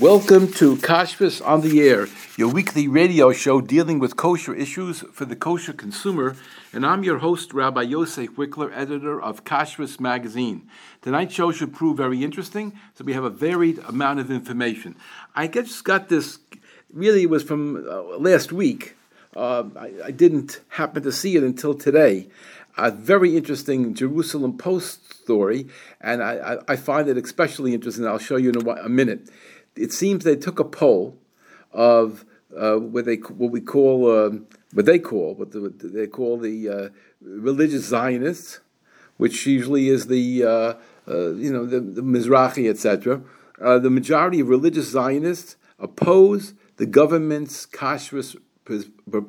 Welcome to Kashrus on the Air, your weekly radio show dealing with kosher issues for the kosher consumer. And I'm your host, Rabbi Yosef Wikler, editor of Kashrus magazine. Tonight's show should prove very interesting, so we have a varied amount of information. I just got this, really, it was from uh, last week. Uh, I, I didn't happen to see it until today. A very interesting Jerusalem Post story, and I, I, I find it especially interesting. I'll show you in a, a minute it seems they took a poll of uh, what they what we call uh, what they call what, the, what they call the uh, religious Zionists, which usually is the uh, uh, you know the, the Mizrahi etc. Uh, the majority of religious Zionists oppose the government's kashrus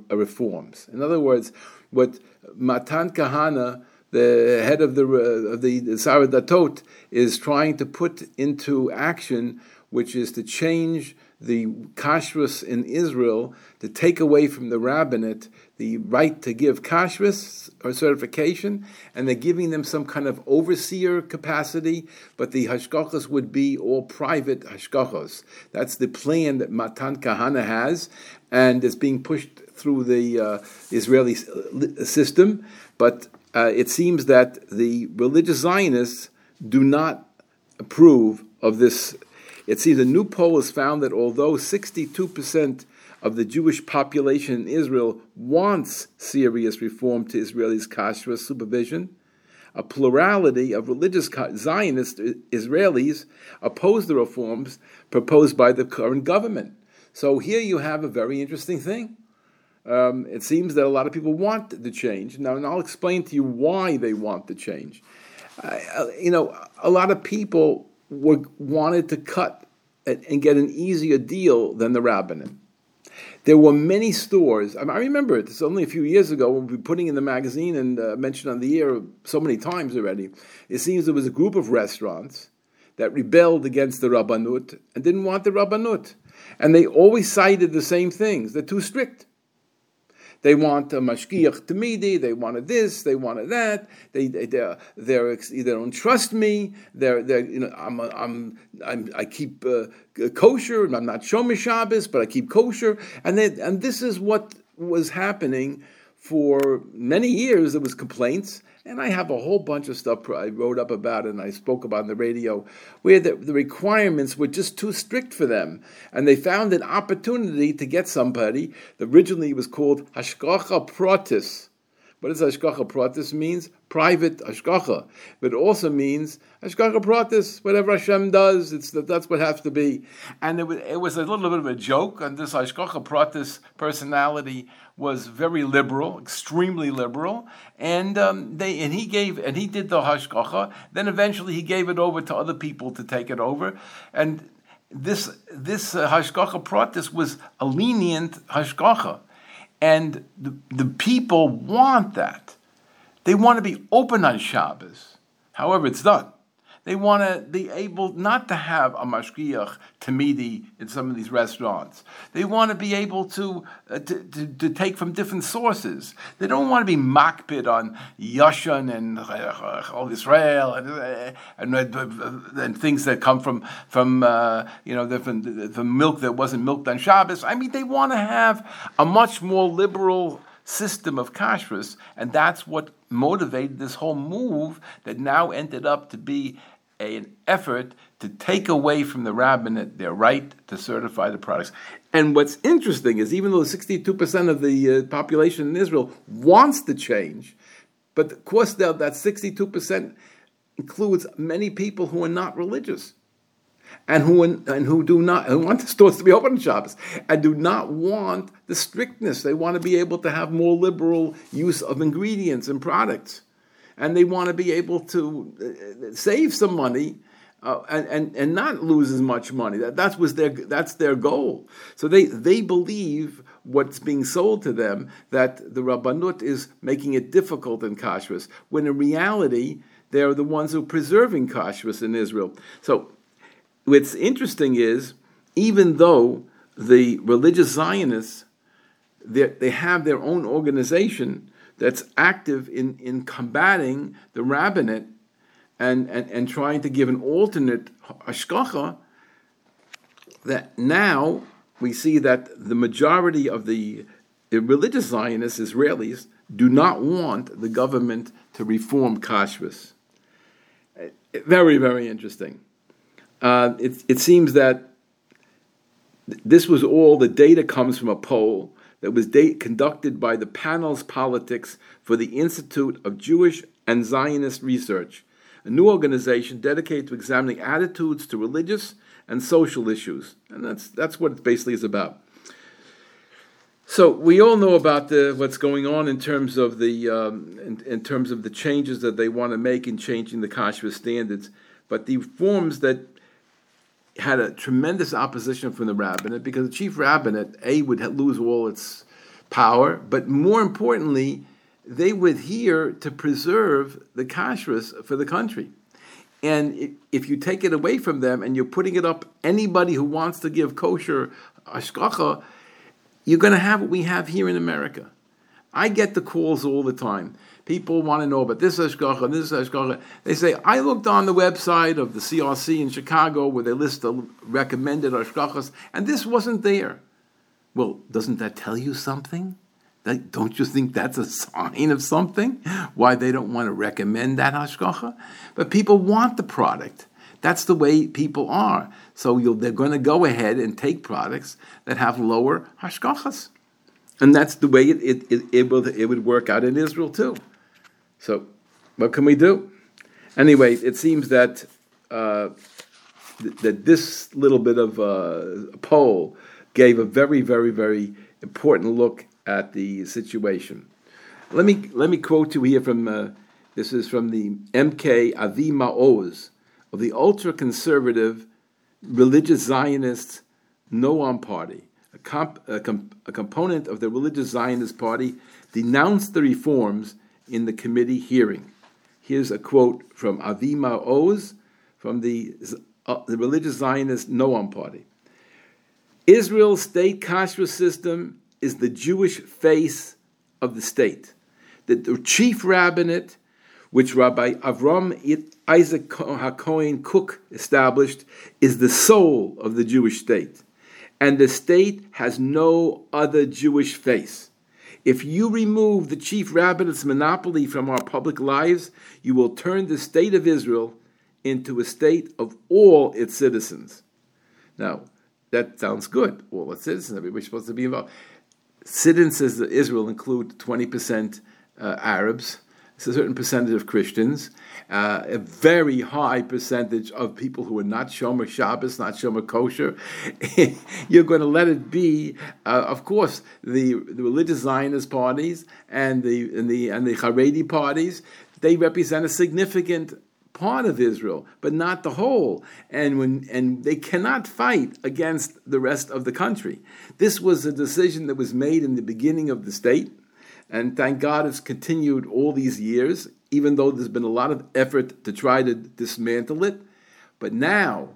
reforms. In other words, what Matan Kahana the head of the of the, the Sar HaDatot is trying to put into action which is to change the kashrus in Israel to take away from the rabbinate the right to give kashrus or certification, and they're giving them some kind of overseer capacity, but the hashgachas would be all private hashgachas. That's the plan that Matan Kahana has, and is being pushed through the uh, Israeli system. But uh, it seems that the religious Zionists do not approve of this it seems a new poll has found that although 62% of the Jewish population in Israel wants serious reform to Israelis' kashrus supervision, a plurality of religious Zionist Israelis oppose the reforms proposed by the current government. So here you have a very interesting thing. Um, it seems that a lot of people want the change. Now, and I'll explain to you why they want the change. Uh, you know, a lot of people were wanted to cut and get an easier deal than the rabbinate. There were many stores. I, remember it. It's only a few years ago when we were putting in the magazine and uh, mentioned on the air so many times already. It seems there was a group of restaurants that rebelled against the rabbanut and didn't want the rabbanut, and they always cited the same things. They're too strict. They want a mashgiach tamidi. They wanted this. They wanted that. They they they're, they don't trust me. They're they you know I'm I'm, I'm i keep uh, kosher. I'm not shomer Shabbos, but I keep kosher. And they, and this is what was happening for many years. There was complaints and I have a whole bunch of stuff I wrote up about and I spoke about on the radio where the, the requirements were just too strict for them. And they found an opportunity to get somebody. That originally was called Hashgacha Pratis. What does Hashgacha Pratis means? Private Hashgacha. But it also means Hashgacha Pratis, whatever Hashem does, it's that's what has to be. And it was, it was a little bit of a joke, and this Hashgacha Pratis personality was very liberal, extremely liberal, and um, they and he gave and he did the hashgacha. Then eventually he gave it over to other people to take it over, and this this uh, hashgacha pratis was a lenient hashgacha, and the, the people want that. They want to be open on Shabbos. However, it's done. They want to be able not to have a mashgiach tamidi in some of these restaurants. They want to be able to, uh, to, to, to, take from different sources. They don't want to be makpid on yashan and uh, Israel and, uh, and, uh, and, things that come from from uh, you know the, from milk that wasn't milked on Shabbos. I mean, they want to have a much more liberal system of kashrus, and that's what motivated this whole move that now ended up to be an effort to take away from the rabbinate their right to certify the products. And what's interesting is even though 62% of the uh, population in Israel wants to change, but of course that 62% includes many people who are not religious. And who and who do not who want the stores to be open on Shabbos and do not want the strictness. They want to be able to have more liberal use of ingredients and products and they want to be able to uh, save some money uh, and, and, and not lose as much money. That, that was their, that's their goal. So they, they believe what's being sold to them that the Rabbanut is making it difficult in kashrus, when in reality, they're the ones who are preserving kashrus in Israel. So what's interesting is, even though the religious Zionists, they have their own organization, that's active in, in combating the rabbinate and, and, and trying to give an alternate hashgacha, that now we see that the majority of the religious Zionists, Israelis, do not want the government to reform kashrus. Very, very interesting. Uh, it, it seems that this was all the data comes from a poll that was conducted by the Panels Politics for the Institute of Jewish and Zionist Research, a new organization dedicated to examining attitudes to religious and social issues. And that's, that's what it basically is about. So we all know about the, what's going on in terms of the um, in, in, terms of the changes that they want to make in changing the kashrus standards, but the reforms that had a tremendous opposition from the rabbinate because the chief rabbinate a would lose all its power, but more importantly, they would here to preserve the kashrus for the country. And if you take it away from them and you're putting it up anybody who wants to give kosher ashkacha, you're going to have what we have here in America. I get the calls all the time. People want to know about this Ashgacha, this Ashgacha. They say, I looked on the website of the CRC in Chicago where they list the recommended Ashgachas, and this wasn't there. Well, doesn't that tell you something? That, don't you think that's a sign of something? Why they don't want to recommend that Ashgacha? But people want the product. That's the way people are. So they're going to go ahead and take products that have lower hashgachas. And that's the way it, it, it, it, will, it would work out in Israel too. So, what can we do? Anyway, it seems that uh, th- that this little bit of uh, poll gave a very, very, very important look at the situation. Let me let me quote you here from uh, this is from the MK Avi Maoz, of the ultra conservative religious Zionist Noam Party, a, comp, a, comp, a, component of the religious Zionist Party, denounced the reforms in the committee hearing. Here's a quote from Avi Maoz from the, uh, the religious Zionist Noam Party. Israel's state kashrus system is the Jewish face of the state. The, the chief rabbinate which Rabbi Avram Isaac HaKohen Kook established, is the soul of the Jewish state. And the state has no other Jewish face. If you remove the chief rabbinate's monopoly from our public lives, you will turn the state of Israel into a state of all its citizens. Now, that sounds good. All its citizens, everybody's supposed to be involved. Citizens of Israel include 20% uh, Arabs, a certain percentage of Christians, uh, a very high percentage of people who are not Shomer Shabbos, not Shomer Kosher. You're going to let it be, uh, of course, the, the religious Zionist parties and the and the and the Haredi parties. They represent a significant part of Israel, but not the whole. And when and they cannot fight against the rest of the country. This was a decision that was made in the beginning of the state and thank God it's continued all these years, even though there's been a lot of effort to try to dismantle it. But now,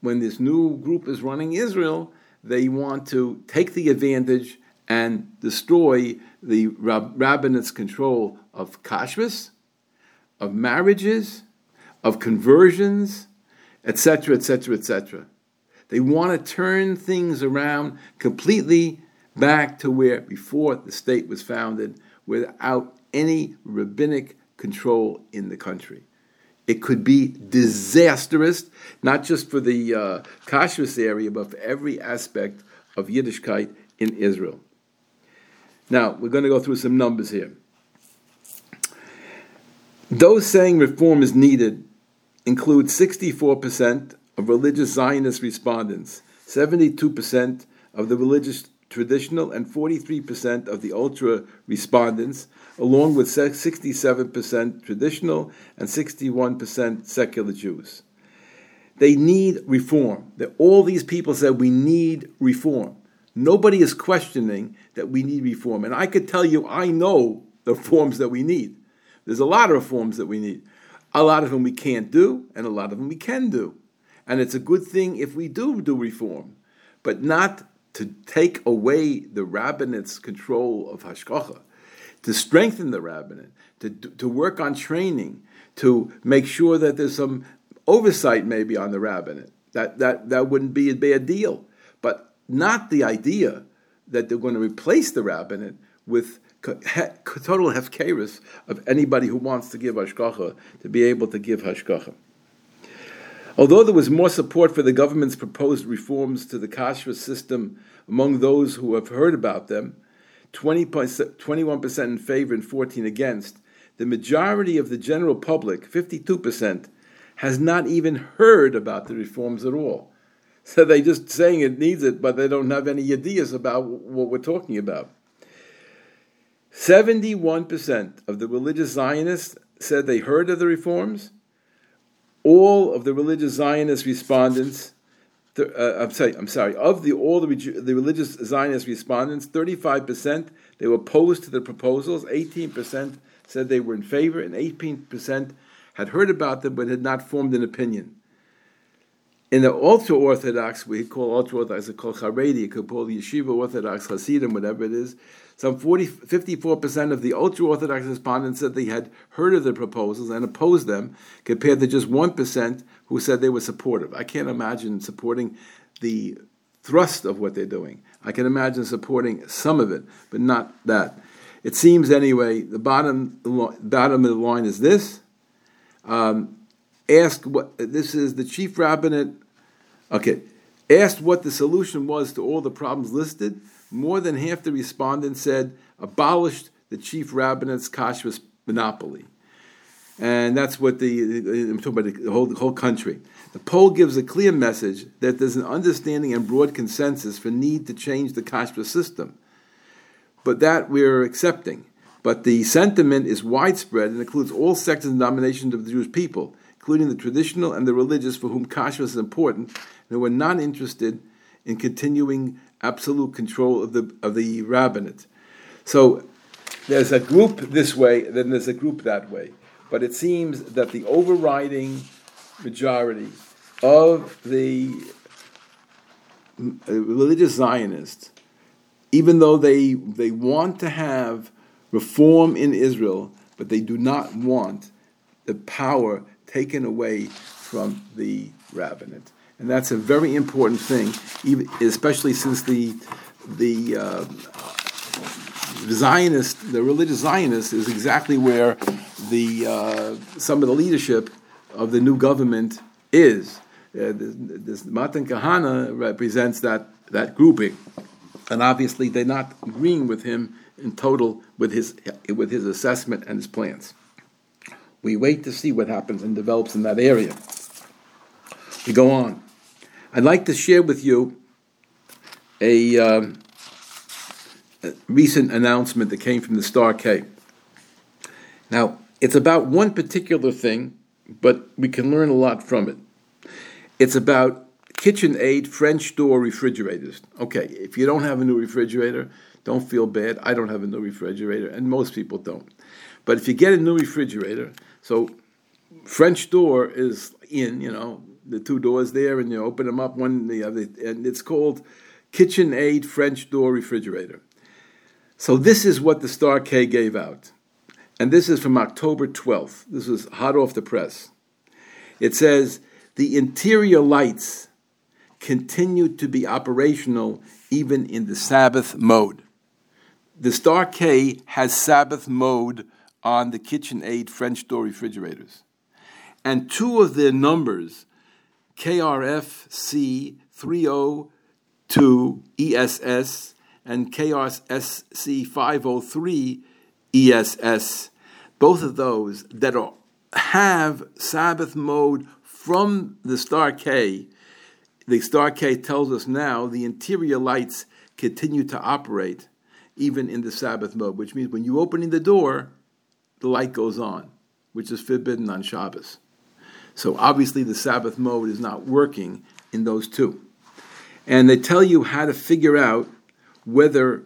when this new group is running Israel, they want to take the advantage and destroy the rabbinate's control of kashrus, of marriages, of conversions, etc., etc., etc. They want to turn things around completely back to where before the state was founded without any rabbinic control in the country. It could be disastrous, not just for the uh, kashrus area, but for every aspect of Yiddishkeit in Israel. Now, we're going to go through some numbers here. Those saying reform is needed include 64% of religious Zionist respondents, 72% of the religious traditional and 43% of the ultra respondents, along with 67% traditional and 61% secular Jews. They need reform. All these people said we need reform. Nobody is questioning that we need reform. And I could tell you, I know the reforms that we need. There's a lot of reforms that we need. A lot of them we can't do, and a lot of them we can do. And it's a good thing if we do do reform, but not to take away the rabbinate's control of hashgacha, to strengthen the rabbinate, to, to work on training, to make sure that there's some oversight maybe on the rabbinate. That, that, that wouldn't be a bad deal. but not the idea that they're going to replace the rabbinate with total hefkeris of anybody who wants to give hashgacha to be able to give hashgacha. Although there was more support for the government's proposed reforms to the kashrus system among those who have heard about them, 20, 21% in favor and 14 against, the majority of the general public, 52%, has not even heard about the reforms at all. So they're just saying it needs it, but they don't have any ideas about what we're talking about. 71% of the religious Zionists said they heard of the reforms. All of the religious Zionist respondents, uh, I'm sorry, I'm sorry, of the all the, the religious Zionist respondents, 35% they were opposed to the proposals, 18% said they were in favor, and 18% had heard about them but had not formed an opinion. In the ultra Orthodox, we call ultra Orthodox, we call Haredi, you could call Yeshiva Orthodox, Hasidim, whatever it is. Some 40, 54% of the ultra Orthodox respondents said they had heard of the proposals and opposed them, compared to just 1% who said they were supportive. I can't imagine supporting the thrust of what they're doing. I can imagine supporting some of it, but not that. It seems anyway. The bottom bottom of the line is this: um, asked what this is the chief rabbinate. Okay, asked what the solution was to all the problems listed. More than half the respondents said abolished the chief rabbinate's kashrus monopoly, and that's what the I'm talking about the whole the whole country. The poll gives a clear message that there's an understanding and broad consensus for need to change the kashrus system, but that we're accepting. But the sentiment is widespread and includes all sectors and denominations of the Jewish people including the traditional and the religious for whom kashrus is important, who are not interested in continuing absolute control of the of the rabbinate. So there's a group this way, then there's a group that way. But it seems that the overriding majority of the uh, religious Zionists, even though they they want to have reform in Israel, but they do not want the power taken away from the rabbinate. And that's a very important thing, even, especially since the, the uh, Zionist, the religious Zionist, is exactly where the, uh, some of the leadership of the new government is. Uh, this, Matan Kahana represents that, that grouping. And obviously, they're not agreeing with him in total with his, with his assessment and his plans. We wait to see what happens and develops in that area. We go on. I'd like to share with you a, um, a recent announcement that came from the Star K. Now, it's about one particular thing, but we can learn a lot from it. It's about KitchenAid French door refrigerators. Okay, if you don't have a new refrigerator, don't feel bad. I don't have a new refrigerator, and most people don't. But if you get a new refrigerator, so French door is in, you know, the two doors there, and you open them up one the other, and it's called KitchenAid French door refrigerator. So this is what the Star K gave out, and this is from October 12th. This was hot off the press. It says the interior lights continued to be operational even in the Sabbath mode. The Star K has Sabbath mode on the KitchenAid French door refrigerators. And two of their numbers, KRFC 302 ESS and KRSC 503 ESS, both of those that are, have Sabbath mode from the Star K, the Star K tells us now the interior lights continue to operate even in the Sabbath mode, which means when you're opening the door, the light goes on, which is forbidden on Shabbos. So obviously the Sabbath mode is not working in those two. And they tell you how to figure out whether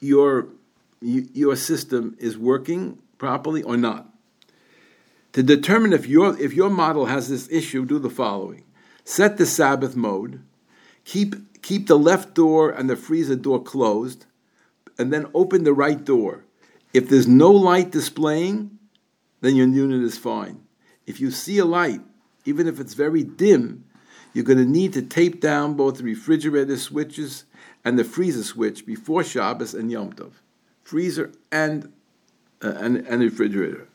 your, your system is working properly or not. To determine if your, if your model has this issue, do the following. Set the Sabbath mode, keep, keep the left door and the freezer door closed, and then open the right door. If there's no light displaying, then your unit is fine. If you see a light, even if it's very dim, you're going to need to tape down both the refrigerator switches and the freezer switch before Shabbos and Yom Tov. Freezer and, uh, and, and refrigerator.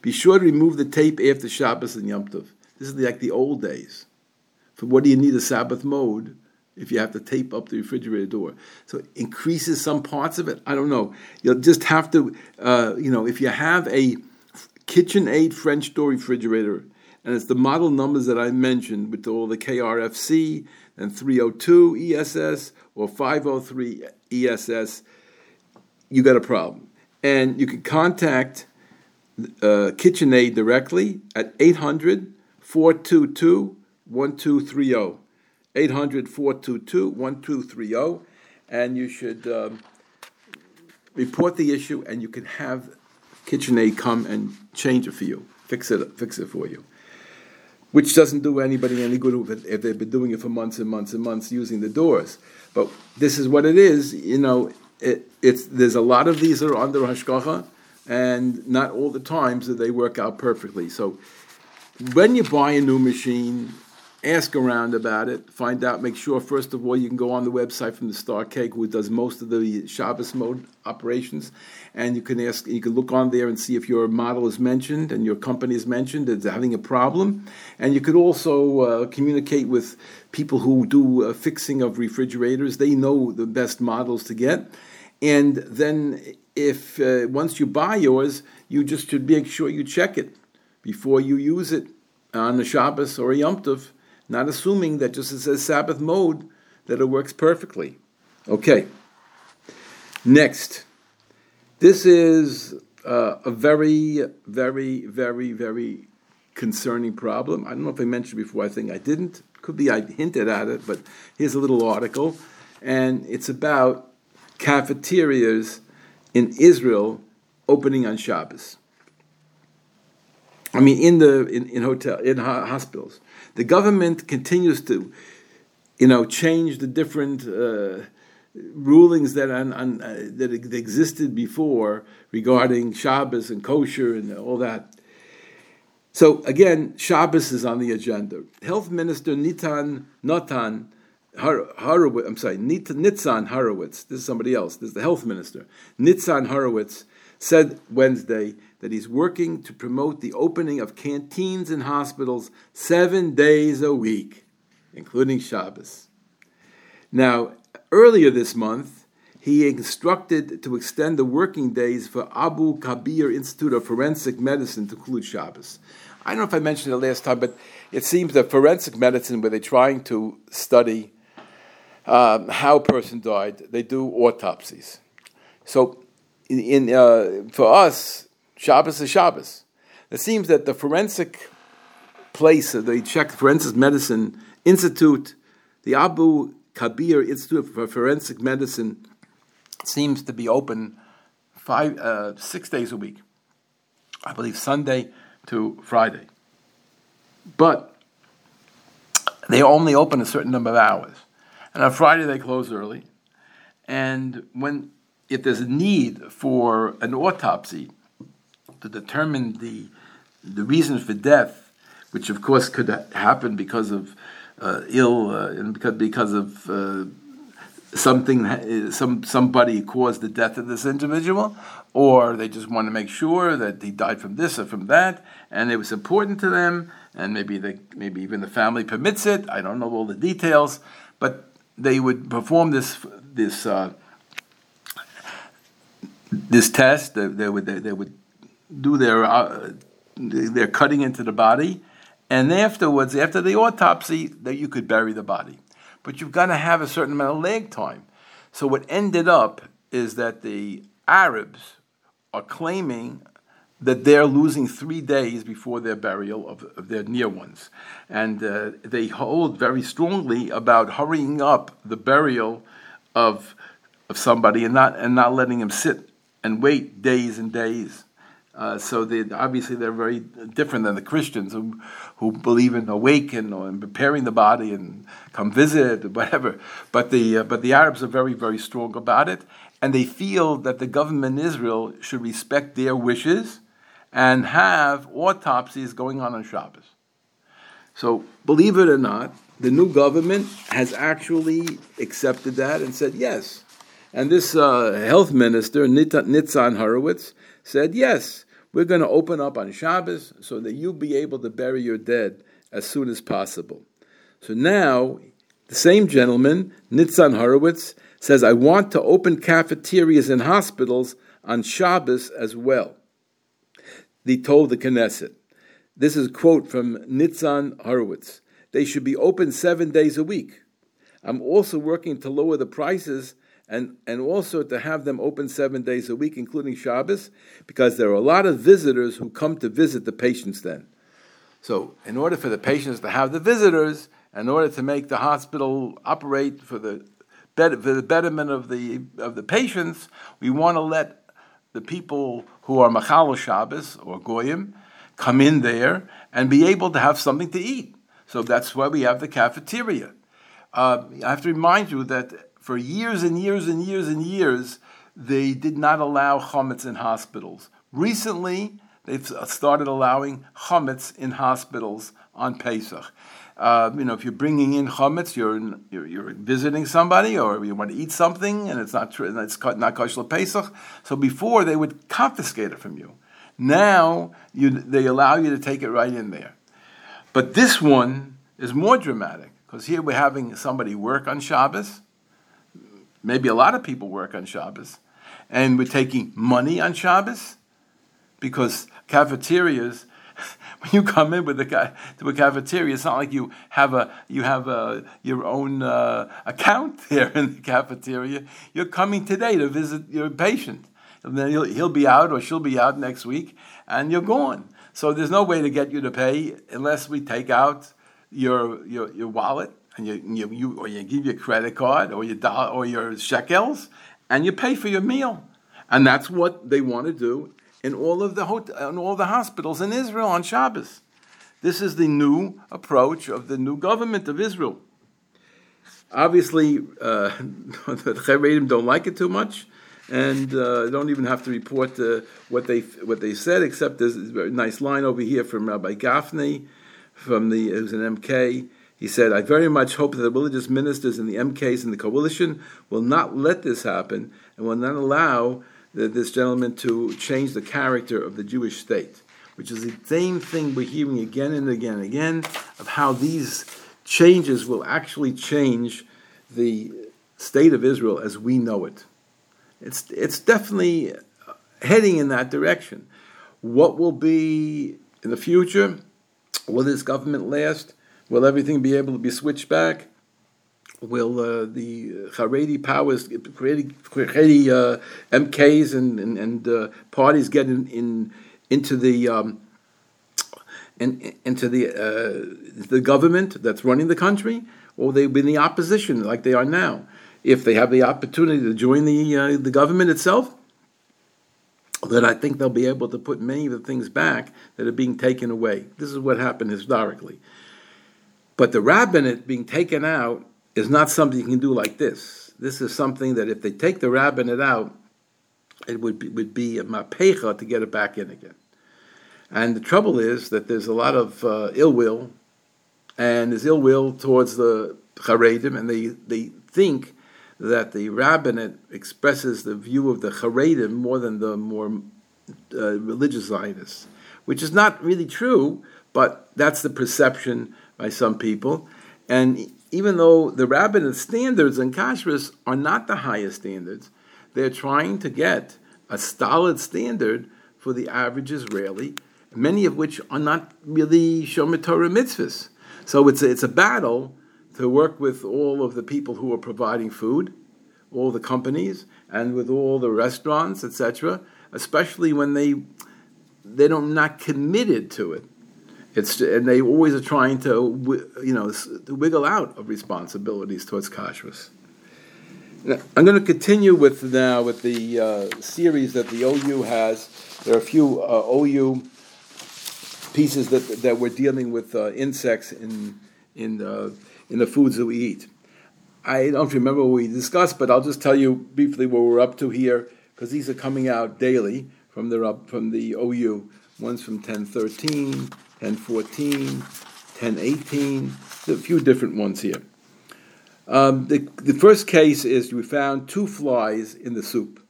Be sure to remove the tape after Shabbos and Yom Tov. This is like the old days. For what do you need a Sabbath mode if you have to tape up the refrigerator door? So it increases some parts of it. I don't know. You'll just have to, uh, you know, if you have a KitchenAid French door refrigerator, and it's the model numbers that I mentioned with all the KRFC and 302 ESS or 503 ESS, you got a problem. And you can contact uh, KitchenAid directly at 800 422 1230. 800 422 1230. And you should um, report the issue, and you can have KitchenAid come and change it for you, fix it, fix it for you. Which doesn't do anybody any good if they've been doing it for months and months and months using the doors. But this is what it is. You know, it, it's there's a lot of these that are under hashgacha, and not all the times do they work out perfectly. So when you buy a new machine, ask around about it, find out, make sure, first of all, you can go on the website from the Star K, who does most of the Shabbos mode operations, and you can ask, you can look on there and see if your model is mentioned and your company is mentioned as having a problem. And you could also uh, communicate with people who do uh, fixing of refrigerators. They know the best models to get. And then, if uh, once you buy yours, you just should make sure you check it before you use it on the Shabbos or a Yom Tov not assuming that just as says Sabbath mode, that it works perfectly. Okay. Next. This is uh, a very, very, very, very concerning problem. I don't know if I mentioned before, I think I didn't. Could be I hinted at it, but here's a little article. And it's about cafeterias in Israel opening on Shabbos. I mean, in the in, in hotel in hospitals, the government continues to, you know, change the different uh, rulings that on, on, uh, that existed before regarding Shabbos and kosher and all that. So again, Shabbos is on the agenda. Health Minister Nitan Natan Horowitz, I'm sorry, Nitzan Horowitz, this is somebody else, this is the health minister, Nitzan Horowitz said Wednesday that he's working to promote the opening of canteens in hospitals seven days a week, including Shabbos. Now, earlier this month, he instructed to extend the working days for Abu Kabir Institute of Forensic Medicine to include Shabbos. I don't know if I mentioned it last time, but it seems that forensic medicine, where they're trying to study um, how a person died, they do autopsies. So, in, in uh, for us, Shabbos is Shabbos. It seems that the forensic place, the Czech Forensic Medicine Institute, the Abu Kabir Institute for Forensic Medicine, seems to be open five, uh, six days a week. I believe Sunday to Friday. But they only open a certain number of hours. And on Friday they close early. And when if there's a need for an autopsy, to determine the the reasons for death, which of course could happen because of uh, ill uh, and because because of uh, something some somebody caused the death of this individual, or they just want to make sure that he died from this or from that, and it was important to them, and maybe they maybe even the family permits it. I don't know all the details, but they would perform this this. Uh, this test, they, they would they, they would do their uh, their cutting into the body, and afterwards, after the autopsy, that you could bury the body. But you've got to have a certain amount of lag time. So what ended up is that the Arabs are claiming that they're losing three days before their burial of, of their near ones. And uh, they hold very strongly about hurrying up the burial of, of somebody and not, and not letting him sit and wait days and days. Uh, so they, obviously they're very different than the Christians who, who believe in awaken or in preparing the body and come visit or whatever. But the, uh, but the Arabs are very, very strong about it. And they feel that the government in Israel should respect their wishes and have autopsies going on on Shabbos. So believe it or not, the new government has actually accepted that and said yes. And this uh, health minister, Nitzan Horowitz, said yes, we're going to open up on Shabbos so that you'll be able to bury your dead as soon as possible. So now, the same gentleman, Nitzan Horowitz, says, I want to open cafeterias in hospitals on Shabbos as well. He told the Knesset. This is a quote from Nitzan Horowitz. They should be open seven days a week. I'm also working to lower the prices and, and also to have them open seven days a week, including Shabbos, because there are a lot of visitors who come to visit the patients then. So, in order for the patients to have the visitors, in order to make the hospital operate for the, better, for the betterment of the, of the patients, we want to let the people who are Machal Shabbos or Goyim come in there and be able to have something to eat. So that's why we have the cafeteria. Uh, I have to remind you that for years and years and years and years, they did not allow chametz in hospitals. Recently, they've started allowing chametz in hospitals on Pesach. Uh, you know, if you're bringing in chametz, you're, you're, you're visiting somebody, or you want to eat something, and it's not it's not kosher Pesach. So before they would confiscate it from you. Now you, they allow you to take it right in there. But this one is more dramatic because here we're having somebody work on Shabbos. Maybe a lot of people work on Shabbos. And we're taking money on Shabbos because cafeterias, when you come in with a, to a cafeteria, it's not like you have a you have a, your own uh, account there in the cafeteria. You're coming today to visit your patient, and then he'll, he'll be out or she'll be out next week, and you're gone. So there's no way to get you to pay unless we take out your your, your wallet and you, you, you or you give your credit card or your dollar or your shekels and you pay for your meal. And that's what they want to do in all of the hotel, in all the hospitals in Israel on Shabbos. This is the new approach of the new government of Israel. Obviously, uh, the Charedim don't like it too much and uh, don't even have to report uh, what they what they said, except there's a very nice line over here from Rabbi Gafni, from the was an MK. He said, "I very much hope that the religious ministers and the MKs in the coalition will not let this happen and will not allow this gentleman to change the character of the Jewish state." Which is the same thing we're hearing again and again and again of how these changes will actually change the state of Israel as we know it. It's, it's definitely heading in that direction. What will be in the future? Will this government last? Will everything be able to be switched back? Will uh, the Haredi powers, Haredi uh, MKs and, and, and uh, parties get in, in into the um, in, into the uh, the government that's running the country, or they be in the opposition like they are now? if they have the opportunity to join the uh, the government itself, then I think they'll be able to put many of the things back that are being taken away. This is what happened historically. But the rabbinate being taken out is not something you can do like this. This is something that if they take the rabbinate out, it would be, would be a mahapecha to get it back in again. And the trouble is that there's a lot of uh, ill will, and there's ill will towards the Haredim, and they, they think that the rabbinate expresses the view of the Haredim more than the more uh, religious Zionists, which is not really true, but that's the perception by some people. And even though the rabbinic standards in kashrus are not the highest standards, they're trying to get a solid standard for the average Israeli, many of which are not really Shomer Torah mitzvahs. So it's a, it's a battle to work with all of the people who are providing food, all the companies, and with all the restaurants, etc. Especially when they they don't not committed to it. It's and they always are trying to you know to wiggle out of responsibilities towards kashrus. I'm going to continue with now with the uh, series that the OU has. There are a few uh, OU pieces that that we're dealing with uh, insects in in uh, in the foods that we eat. I don't remember what we discussed, but I'll just tell you briefly what we're up to here because these are coming out daily from the from the OU. One's from 1013, 1014, 1018, a few different ones here. Um, the, the first case is we found two flies in the soup.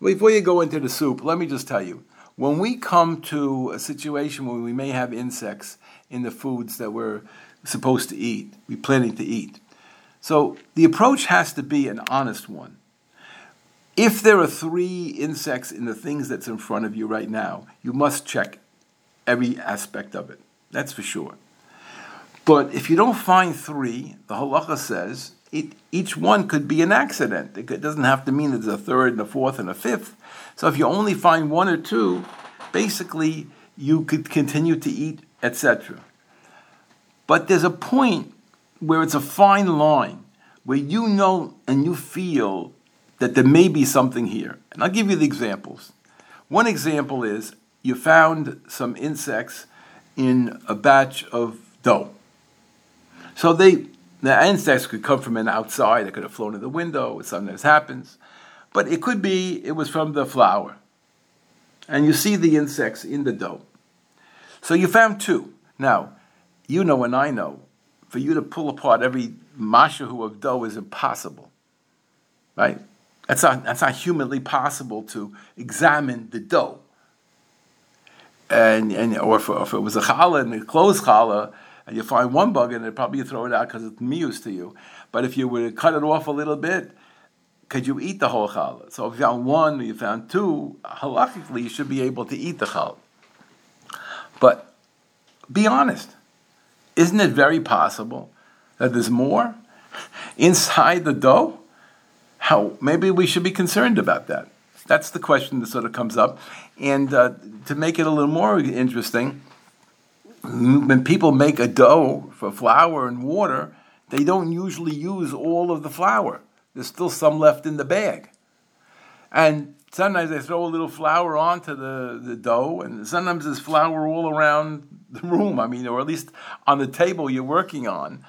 Before you go into the soup, let me just tell you when we come to a situation where we may have insects in the foods that we're supposed to eat, we're planning to eat. So the approach has to be an honest one. If there are three insects in the things that's in front of you right now, you must check every aspect of it. That's for sure. But if you don't find three, the halacha says it, each one could be an accident. It doesn't have to mean there's a third and a fourth and a fifth. So if you only find one or two, basically you could continue to eat, etc. But there's a point where it's a fine line where you know and you feel that there may be something here. And I'll give you the examples. One example is you found some insects in a batch of dough. So they the insects could come from an outside, it could have flown in the window, it sometimes happens. But it could be it was from the flour. And you see the insects in the dough. So you found two. Now, you know and I know, for you to pull apart every mashahu of dough is impossible. Right? That's not, that's not humanly possible to examine the dough. And, and or if, if it was a challah and a closed challah, and you find one bug in it, probably you throw it out because it's mius to you. But if you were to cut it off a little bit, could you eat the whole challah? So if you found one, you found two, halachically you should be able to eat the challah. But be honest. Isn't it very possible that there's more inside the dough? How maybe we should be concerned about that. That's the question that sort of comes up. And uh, to make it a little more interesting, when people make a dough for flour and water, they don't usually use all of the flour. There's still some left in the bag. And sometimes they throw a little flour onto the, the dough, and sometimes there's flour all around the room, I mean, or at least on the table you're working on.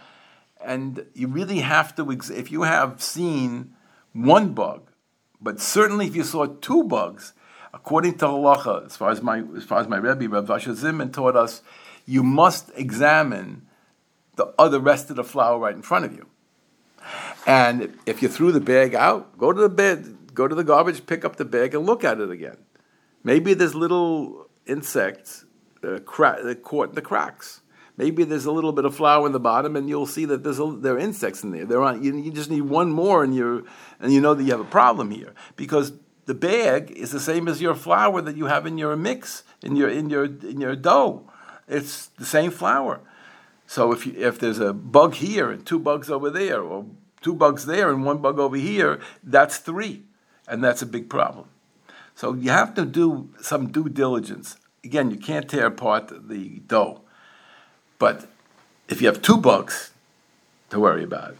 And you really have to, if you have seen one bug, but certainly if you saw two bugs, according to halacha, as far as my as far as my Rebbe, Rav Asher Zimman taught us, you must examine the other rest of the flour right in front of you. And if you threw the bag out, go to the bed, go to the garbage, pick up the bag, and look at it again. Maybe there's little insects uh, cra- caught in the cracks. Maybe there's a little bit of flour in the bottom, and you'll see that there's a, there are insects in there. There are, you, you just need one more, and you and you know that you have a problem here because the bag is the same as your flour that you have in your mix in your in your in your dough. It's the same flour. So if you, if there's a bug here and two bugs over there, or two bugs there and one bug over here, that's three, and that's a big problem. So you have to do some due diligence. Again, you can't tear apart the dough, but if you have two bugs to worry about,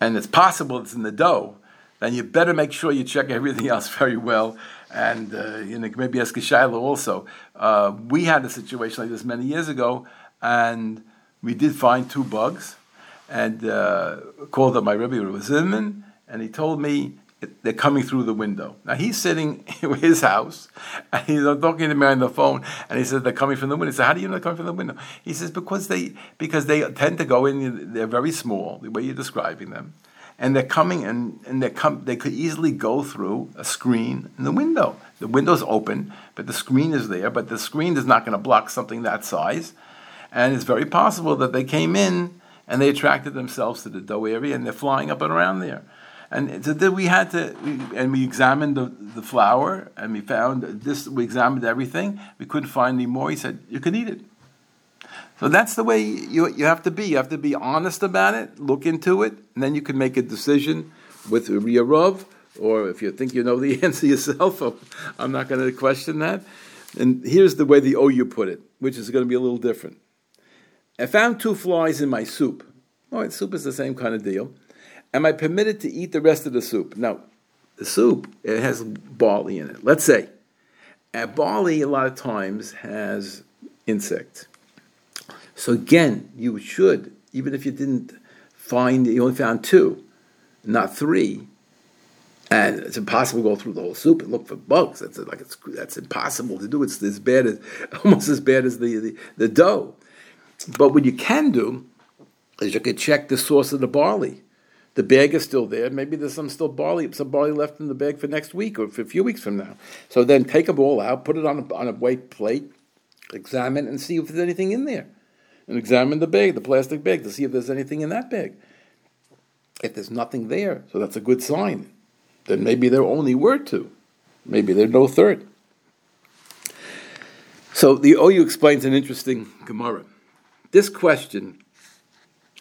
and it's possible it's in the dough, then you better make sure you check everything else very well. And uh, you know, maybe ask shaila also. Uh, we had a situation like this many years ago, and we did find two bugs, and uh, called up my Rebbe Zimmerman, and he told me they're coming through the window. Now he's sitting in his house, and he's talking to me on the phone, and he says they're coming from the window. He said, "How do you know they're coming from the window?" He says, "Because they because they tend to go in. They're very small, the way you're describing them, and they're coming and, and they come they could easily go through a screen in the window. The window's open, but the screen is there, but the screen is not going to block something that size. And it's very possible that they came in and they attracted themselves to the dough area and they're flying up and around there. And so then we had to, and we examined the, the flour and we found this, we examined everything. We couldn't find any more. He said, You can eat it. So that's the way you, you have to be. You have to be honest about it, look into it, and then you can make a decision with Riyarov, or if you think you know the answer yourself, I'm not going to question that. And here's the way the OU put it, which is going to be a little different. I found two flies in my soup. All right, soup is the same kind of deal. Am I permitted to eat the rest of the soup? Now, the soup, it has barley in it. Let's say, uh, barley a lot of times has insects. So again, you should, even if you didn't find, you only found two, not three, and it's impossible to go through the whole soup and look for bugs. That's like it's that's impossible to do. It's as bad as almost as bad as the, the, the dough. But what you can do is you could check the source of the barley. The bag is still there. Maybe there's some still barley, some barley left in the bag for next week or for a few weeks from now. So then take them all out, put it on a, on a white plate, examine and see if there's anything in there. And examine the bag, the plastic bag, to see if there's anything in that bag. If there's nothing there, so that's a good sign. Then maybe there only were two. Maybe there's no third. So the OU explains an interesting Gemara. This question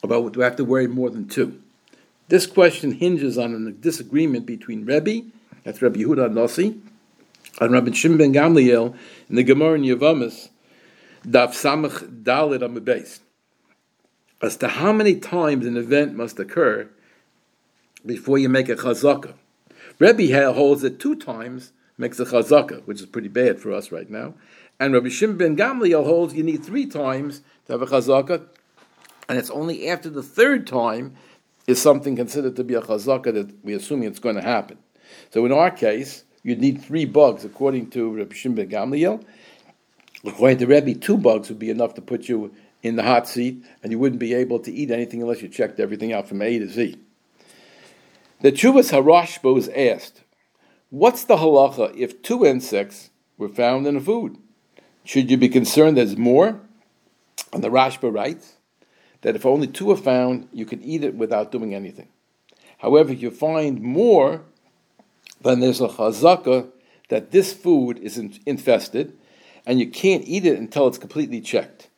about do I have to worry more than two? This question hinges on a disagreement between Rebbe, that's Rebbe Yehuda Nossi, and Rabbi Shimon ben Gamliel in the Gemara in Yavamis, Daf Samach Dalet on the as to how many times an event must occur before you make a chazaka. Rebbe holds that two times makes a chazaka, which is pretty bad for us right now, and Rabbi Shimon ben Gamliel holds you need three times to have a chazaka, and it's only after the third time is something considered to be a chazaka that we're assuming it's going to happen. So in our case, you'd need three bugs according to Rabbi Shimon Gamliel. According to Rebbe, two bugs would be enough to put you in the hot seat, and you wouldn't be able to eat anything unless you checked everything out from A to Z. The Chuvas Harashba was asked, What's the halacha if two insects were found in a food? Should you be concerned there's more? And the Rashba writes that if only two are found, you can eat it without doing anything. However, if you find more, then there's a chazaka that this food is infested, and you can't eat it until it's completely checked.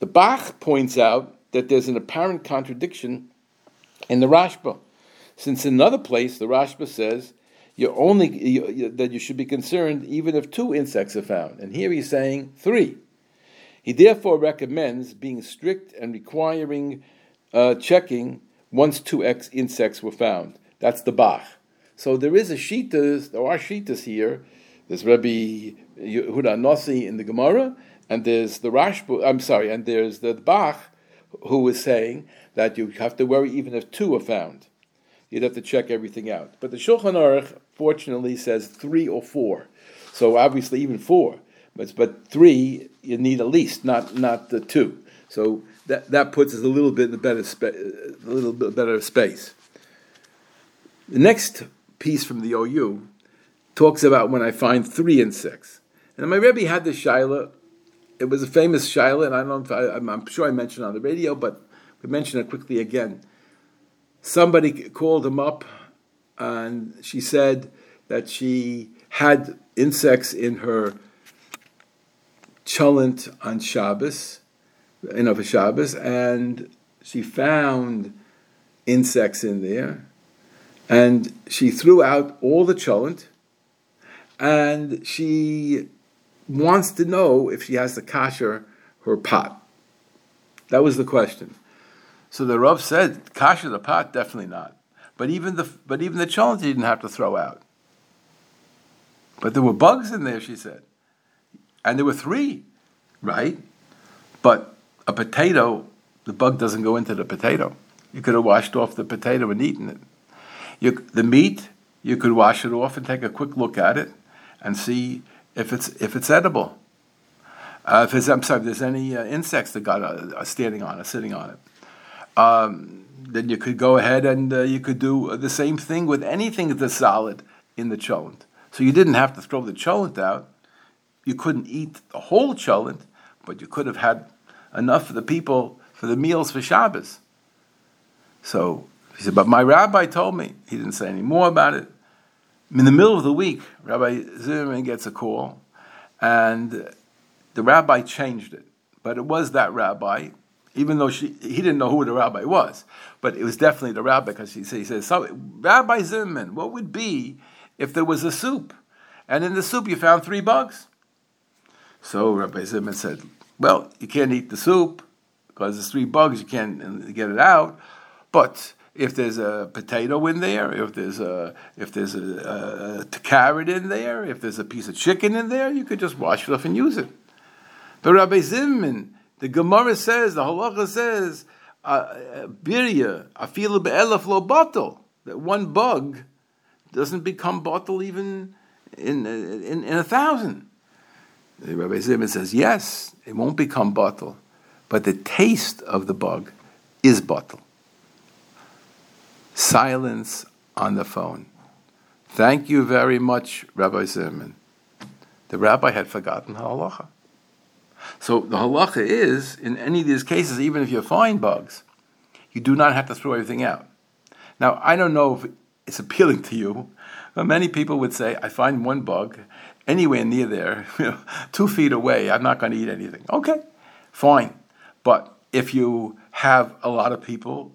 The Bach points out that there's an apparent contradiction in the Rashba, since in another place the Rashba says you only you, you, that you should be concerned even if two insects are found, and here he's saying three. He therefore recommends being strict and requiring uh, checking once two X insects were found. That's the Bach. So there is a shitas, there are shitas here. There's Rabbi Yehuda Nossi in the Gemara, and there's the Rashbu, I'm sorry, and there's the Bach who is saying that you have to worry even if two are found. You'd have to check everything out. But the Shulchan Aruch, fortunately, says three or four. So obviously, even four. But, but three, you need at least, not, not the two. So that, that puts us a little bit in a better, spa- a little bit better space. The next piece from the OU talks about when I find three insects. And my Rebbe had this shaila. It was a famous shaila, and I don't I, I'm, I'm sure I mentioned on the radio, but we mention it quickly again. Somebody called him up, and she said that she had insects in her cholent on Shabbos, in of a Shabbos, and she found insects in there, and she threw out all the cholent, and she wants to know if she has to kasher her pot. That was the question. So the Rav said, kasher the pot, definitely not. But even the but even the cholent he didn't have to throw out. But there were bugs in there, she said, and there were three, right? But a potato, the bug doesn't go into the potato. You could have washed off the potato and eaten it. You, the meat, you could wash it off and take a quick look at it and see if it's if it's edible. Uh, if it's, I'm sorry, if there's any uh, insects that got uh, standing on it, sitting on it, um, then you could go ahead and uh, you could do the same thing with anything that's solid in the cholent. So you didn't have to throw the cholent out. You couldn't eat the whole cholent, but you could have had enough for the people for the meals for Shabbos. So he said, but my rabbi told me, he didn't say any more about it. In the middle of the week, Rabbi Zimmerman gets a call, and the rabbi changed it. But it was that rabbi, even though she, he didn't know who the rabbi was. But it was definitely the rabbi because he, said, he says, so, Rabbi Zimmerman, what would be if there was a soup? And in the soup you found three bugs. So Rabbi Zimmerman said, well, you can't eat the soup because there's three bugs, you can't get it out. But if there's a potato in there, if there's a if there's a, a, carrot in there, if there's a piece of chicken in there, you could just wash it off and use it. But Rabbi Zimman, the Gemara says, the Halacha says, birya afilu be'elef lo bottle that one bug doesn't become batel even in in, in a thousand. Rabbi Zimman says, yes, it won't become batel, but the taste of the bug is batel. Silence on the phone. Thank you very much, Rabbi Zimmerman. The rabbi had forgotten halacha. So the halacha is, in any of these cases, even if you find bugs, you do not have to throw everything out. Now, I don't know if it's appealing to you, but many people would say, I find one bug anywhere near there, two feet away, I'm not going to eat anything. Okay, fine. But if you have a lot of people,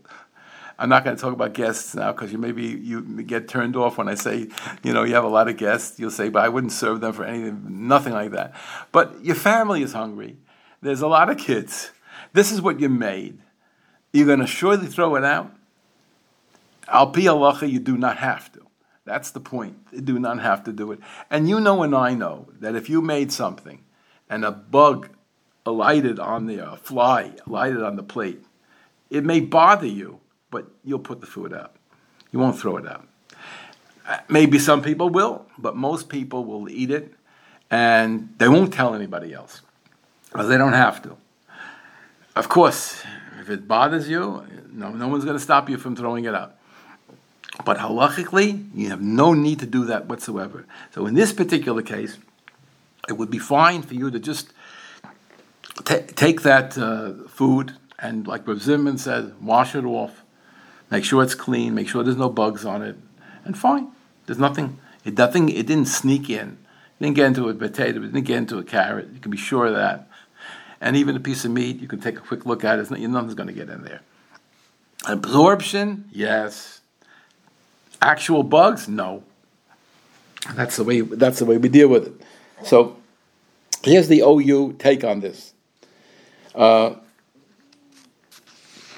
I'm not going to talk about guests now because you maybe you get turned off when I say, you know, you have a lot of guests. You'll say, but I wouldn't serve them for anything, nothing like that. But your family is hungry. There's a lot of kids. This is what you made. You're going to surely throw it out. Al pi halacha, you do not have to. That's the point. You do not have to do it. And you know and I know that if you made something and a bug alighted on the a fly alighted on the plate, it may bother you, but you'll put the food out. You won't throw it out. Uh, maybe some people will, but most people will eat it and they won't tell anybody else because they don't have to. Of course, if it bothers you, no, no one's going to stop you from throwing it out. But halachically, you have no need to do that whatsoever. So in this particular case, it would be fine for you to just t- take that uh, food and, like Rav Zimmerman said, wash it off, make sure it's clean, make sure there's no bugs on it, and fine. There's nothing. It nothing. It didn't sneak in. It didn't get into a potato. It didn't get into a carrot. You can be sure of that. And even a piece of meat, you can take a quick look at it. Nothing's going to get in there. Absorption, yes. Actual bugs, no. That's the way. That's the way we deal with it. So here's the OU take on this. Uh,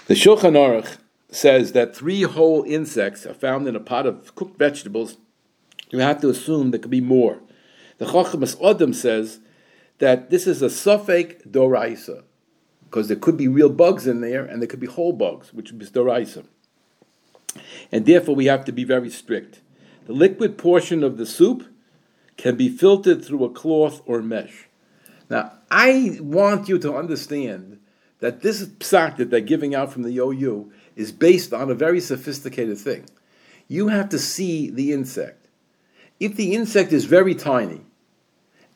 the Shulchan Aruch says that three whole insects are found in a pot of cooked vegetables. You have to assume there could be more. The Chochamas Odom says that this is a safek doraisa, because there could be real bugs in there and there could be whole bugs, which is doraisa. And therefore, we have to be very strict. The liquid portion of the soup can be filtered through a cloth or mesh. Now, I want you to understand that this psak that they're giving out from the OU is based on a very sophisticated thing. You have to see the insect. If the insect is very tiny,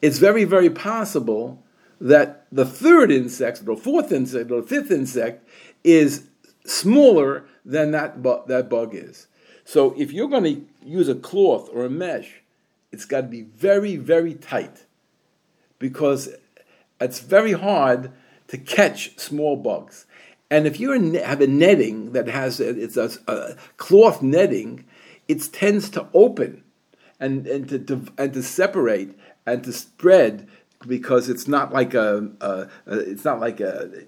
it's very, very possible that the third insect, or fourth insect, or fifth insect is smaller than that, bu- that bug is. So if you're going to use a cloth or a mesh, it's got to be very, very tight because it's very hard to catch small bugs. And if you have a netting that has a, it's a, a, cloth netting, it tends to open and, and to, to, and to separate and to spread because it's not like a, a, a it's not like a,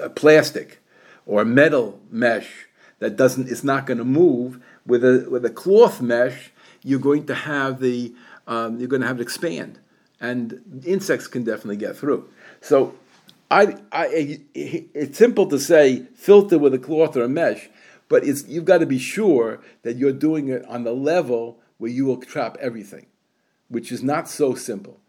a plastic or a metal mesh that doesn't it's not going to move. With a with a cloth mesh you're going to have the um, you're going to have it expand. And insects can definitely get through. So I, I it's simple to say filter with a cloth or a mesh but it's you've got to be sure that you're doing it on the level where you will trap everything which is not so simple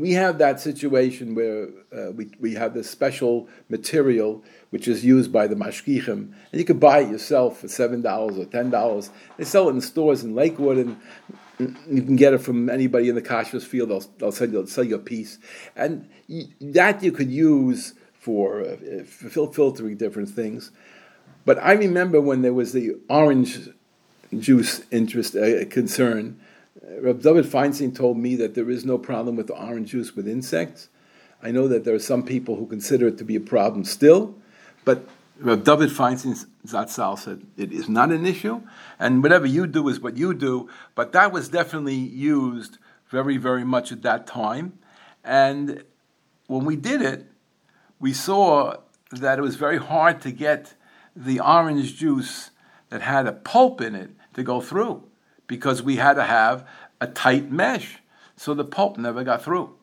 we have that situation where uh, we, we have this special material which is used by the mashgichim, and you can buy it yourself for seven dollars or ten dollars. They sell it in stores in Lakewood, and you can get it from anybody in the kashrus field. They'll, they'll sell you, sell you a piece, and that you could use for, uh, for filtering different things. But I remember when there was the orange juice interest uh, concern Uh, Reb David Feinstein told me that there is no problem with orange juice with insects. I know that there are some people who consider it to be a problem still, but Reb David Feinstein Zatzal said it is not an issue, and whatever you do is what you do. But that was definitely used very, very much at that time, and when we did it, we saw that it was very hard to get the orange juice that had a pulp in it to go through because we had to have a tight mesh. So the pulp never got through.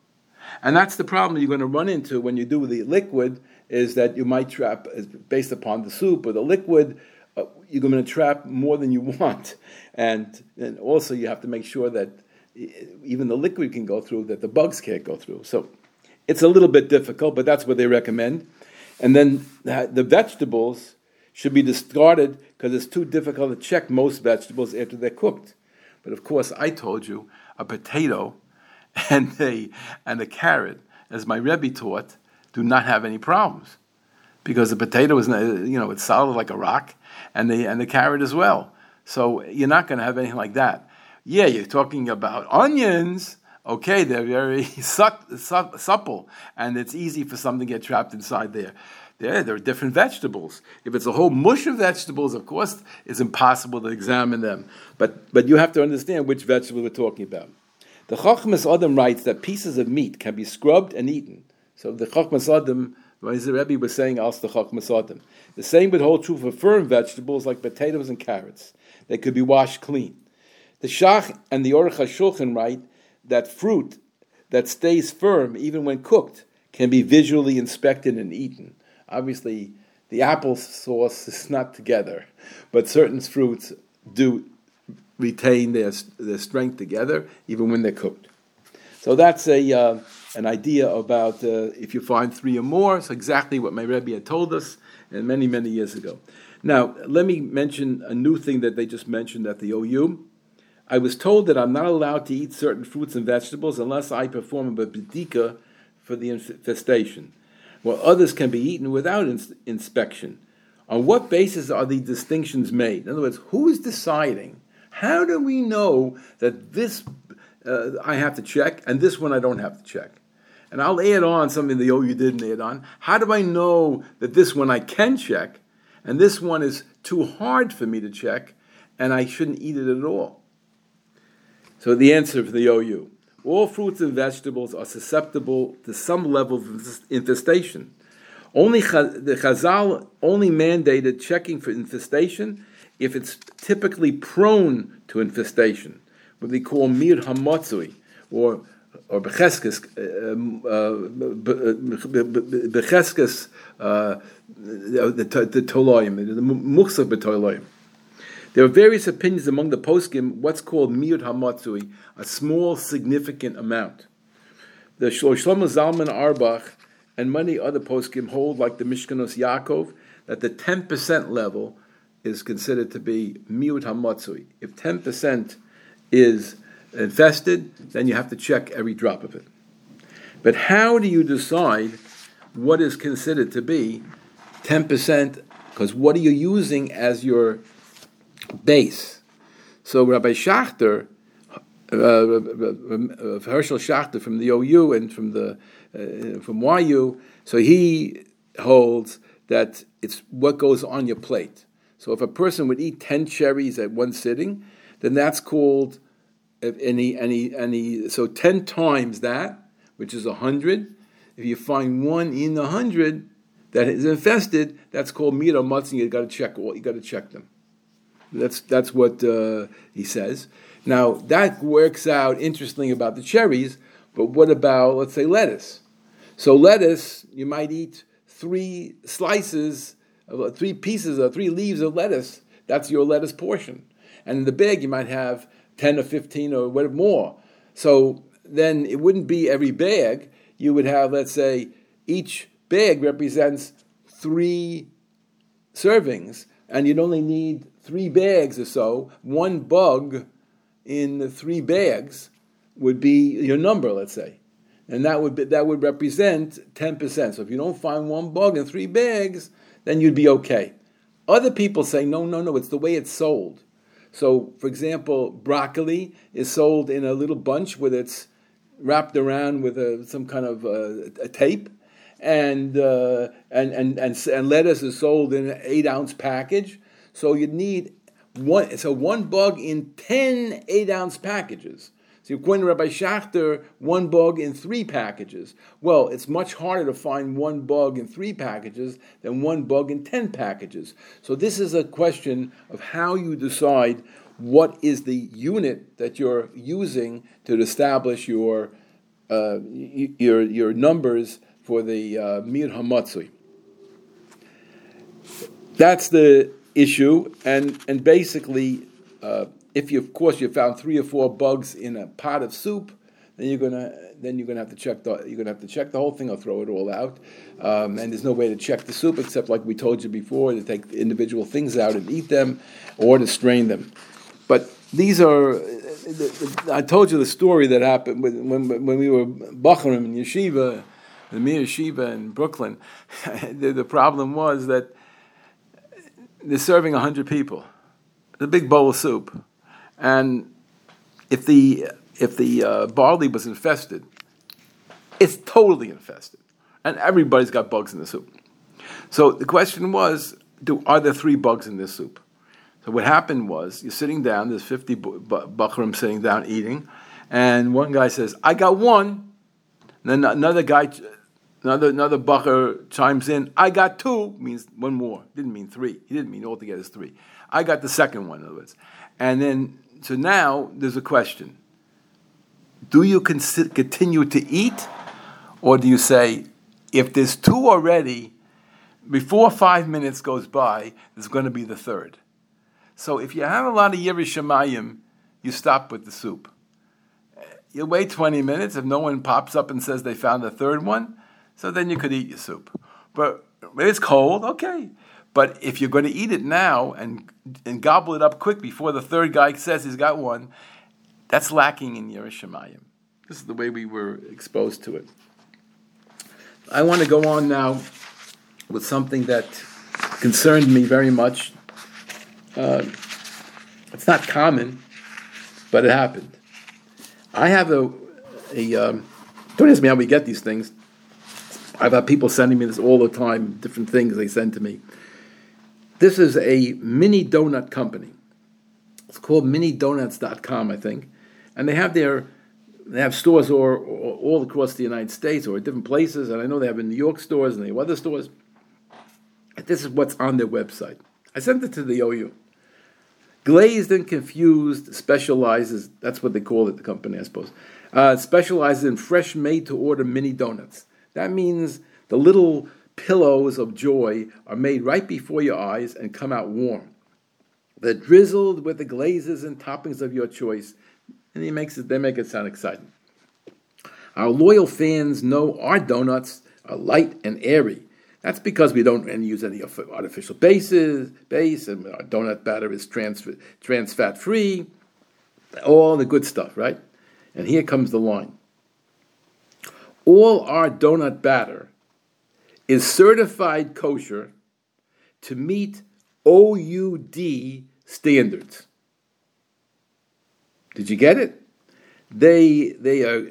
And that's the problem you're going to run into when you do the liquid is that you might trap, based upon the soup or the liquid, uh, you're going to trap more than you want. And, and also you have to make sure that even the liquid can go through, that the bugs can't go through. So it's a little bit difficult, but that's what they recommend. And then the vegetables should be discarded because it's too difficult to check most vegetables after they're cooked. But of course, I told you a potato and a, and a carrot, as my Rebbe taught, do not have any problems because the potato is, you know, it's solid like a rock, and the and the carrot as well. So you're not going to have anything like that. Yeah, you're talking about onions. Okay, they're very supple, and it's easy for something to get trapped inside there. There, there are different vegetables. If it's a whole mush of vegetables, of course, it's impossible to examine them. But, but you have to understand which vegetable we're talking about. The Chachmas Adam writes that pieces of meat can be scrubbed and eaten. So the Chachmas Adam, the Rebbe was saying, also the Chachmas Adam. The same would hold true for firm vegetables like potatoes and carrots. They could be washed clean. The Shach and the Aruch HaShulchan write that fruit that stays firm even when cooked can be visually inspected and eaten. Obviously, the apple sauce is not together, but certain fruits do retain their, their strength together even when they're cooked. So that's a, uh, an idea about uh, if you find three or more. It's exactly what my Rebbe had told us and many, many years ago. Now, let me mention a new thing that they just mentioned at the OU. I was told that I'm not allowed to eat certain fruits and vegetables unless I perform a bedika for the infestation while others can be eaten without ins- inspection. On what basis are the distinctions made? In other words, who is deciding? How do we know that this uh, I have to check and this one I don't have to check? And I'll add on something the OU didn't add on. How do I know that this one I can check and this one is too hard for me to check and I shouldn't eat it at all? So the answer for the OU all fruits and vegetables are susceptible to some level of infestation. Only the Chazal only mandated checking for infestation if it's typically prone to infestation, what they call miut hamatzui, or or becheskes, the toloyim, the muchsa betoyim. There are various opinions among the poskim what's called miut hamatzui, a small significant amount. The Shlomo Zalman Auerbach and many other poskim hold, like the Mishkanos Yaakov, that the 10% level is considered to be miut hamatzui. If 10% is infested, then you have to check every drop of it. But how do you decide what is considered to be 10%? Because what are you using as your base. So Rabbi Schachter, uh, uh, Herschel Schachter from the OU and from the uh, from YU, so he holds that it's what goes on your plate. So if a person would eat ten cherries at one sitting, then that's called any any any so ten times that, which is a hundred. If you find one in a hundred that is infested, that's called mira matzah. You got to check. You got to check them. That's that's what uh, he says. Now that works out interestingly about the cherries, but what about let's say lettuce? So lettuce, you might eat three slices, of, three pieces of three leaves of lettuce. That's your lettuce portion, and in the bag you might have ten or fifteen or what more. So then it wouldn't be every bag. You would have, let's say, each bag represents three servings, and you'd only need three bags or so, one bug in the three bags would be your number, let's say. And that would, be, that would represent 10%. So if you don't find one bug in three bags, then you'd be okay. Other people say, no, no, no, it's the way it's sold. So, for example, broccoli is sold in a little bunch where it's wrapped around with a, some kind of uh, a tape, and, uh, and, and, and, and lettuce is sold in an eight ounce package. So you'd need one, so one bug in 10 eight ounce packages. So according to Rabbi Schachter, one bug in three packages. Well, it's much harder to find one bug in three packages than one bug in 10 packages. So this is a question of how you decide what is the unit that you're using to establish your, uh, your, your numbers for the uh, Miut Hamatzui. That's the issue, and and basically, uh, if you of course you found three or four bugs in a pot of soup, then you're gonna then you're gonna have to check the you're gonna have to check the whole thing or throw it all out. Um, and there's no way to check the soup except like we told you before to take individual things out and eat them, or to strain them. But these are. I told you the story that happened when when, we were Bachram in yeshiva, the Mir Yeshiva in Brooklyn. the, the problem was that they're serving hundred people, a big bowl of soup, and if the if the uh, barley was infested, it's totally infested, and everybody's got bugs in the soup. So the question was, do, are there three bugs in this soup? So what happened was, you're sitting down. There's 50 bachrim sitting down eating, and one guy says, "I got one." And then another guy, another another bacher chimes in, "I got two Means one more. Didn't mean three. He didn't mean altogether three. I got the second one, in other words. And then so now there's a question do you continue to eat, or do you say, if there's two already, before five minutes goes by, there's going to be the third? So if you have a lot of yiras shamayim, you stop with the soup. You wait 20 minutes. If no one pops up and says they found the third one, so then you could eat your soup. But it's cold, okay. But if you're going to eat it now and, and gobble it up quick before the third guy says he's got one, that's lacking in yiras shamayim. This is the way we were exposed to it. I want to go on now with something that concerned me very much. Uh, it's not common, but it happened. I have a, a um, don't ask me how we get these things. I've had people sending me this all the time, different things they send to me. This is a mini donut company. It's called minidonuts.com, I think and they have their they have stores or, all across the United States or different places, and I know they have in New York stores and they have other stores. This is what's on their website. I sent it to the OU. Glazed and Confused specializes, that's what they call it, the company, I suppose, uh, specializes in fresh made to order mini donuts. That means the little pillows of joy are made right before your eyes and come out warm. They're drizzled with the glazes and toppings of your choice and he makes it, they make it sound exciting. Our loyal fans know our donuts are light and airy. That's because we don't use any artificial bases, base, and our donut batter is trans, trans fat free, all the good stuff, right? And here comes the line. All our donut batter is certified kosher to meet OUD standards. Did you get it? They they are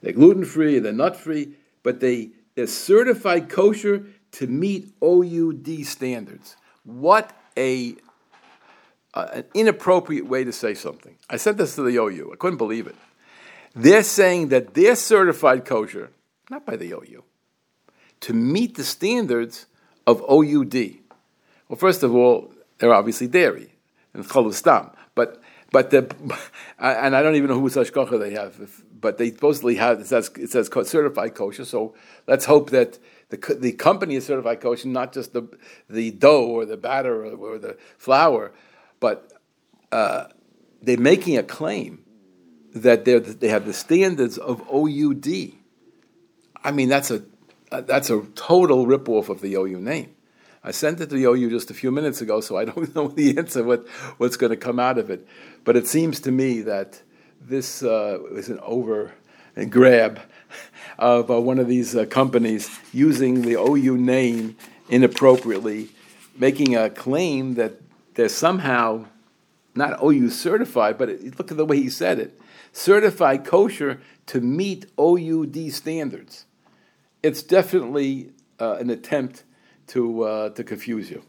they're gluten free, they're nut free, but they they're certified kosher to meet OUD standards. What a an inappropriate way to say something. I said this to the OU. I couldn't believe it. They're saying that they're certified kosher, not by the OU, to meet the standards of OUD. Well, first of all, they're obviously dairy and cholov stam, but but the, and I don't even know who such kocha they have, if, but they supposedly have it says it says certified kosher. So let's hope that the the company is certified kosher, not just the the dough or the batter or, or the flour, but uh, they're making a claim that they have the standards of OUD. I mean that's a that's a total ripoff of the OU name. I sent it to the OU just a few minutes ago, so I don't know the answer what, what's going to come out of it. But it seems to me that this uh, is an over grab of uh, one of these uh, companies using the OU name inappropriately, making a claim that they're somehow not OU certified, but it, look at the way he said it certified kosher to meet OUD standards. It's definitely uh, an attempt to, uh, to confuse you.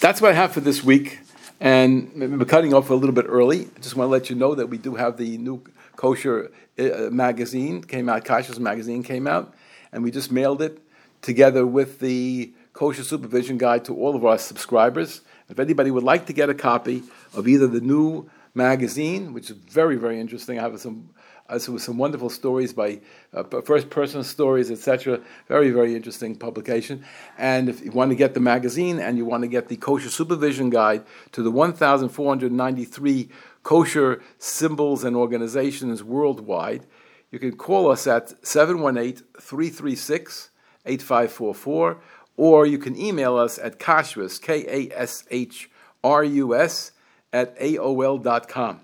That's what I have for this week. And we're cutting off a little bit early. I just want to let you know that we do have the new kosher uh, magazine came out, Kashrus magazine came out, and we just mailed it together with the kosher supervision guide to all of our subscribers. If anybody would like to get a copy of either the new magazine, which is very, very interesting. I have some uh, so some wonderful stories by uh, first person stories, etc. Very, very interesting publication. And if you want to get the magazine and you want to get the kosher supervision guide to the 1,493 kosher symbols and organizations worldwide, you can call us at 718 336 8544 or you can email us at kashrus, K A S H R U S, at AOL.com.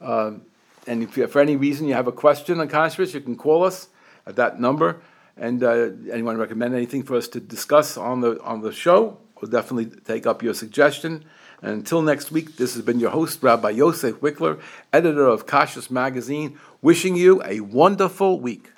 Um, and if you, for any reason you have a question on kashrus, you can call us at that number. And uh, anyone recommend anything for us to discuss on the on the show, we'll definitely take up your suggestion. And until next week, this has been your host, Rabbi Yosef Wikler, editor of Kashrus Magazine, wishing you a wonderful week.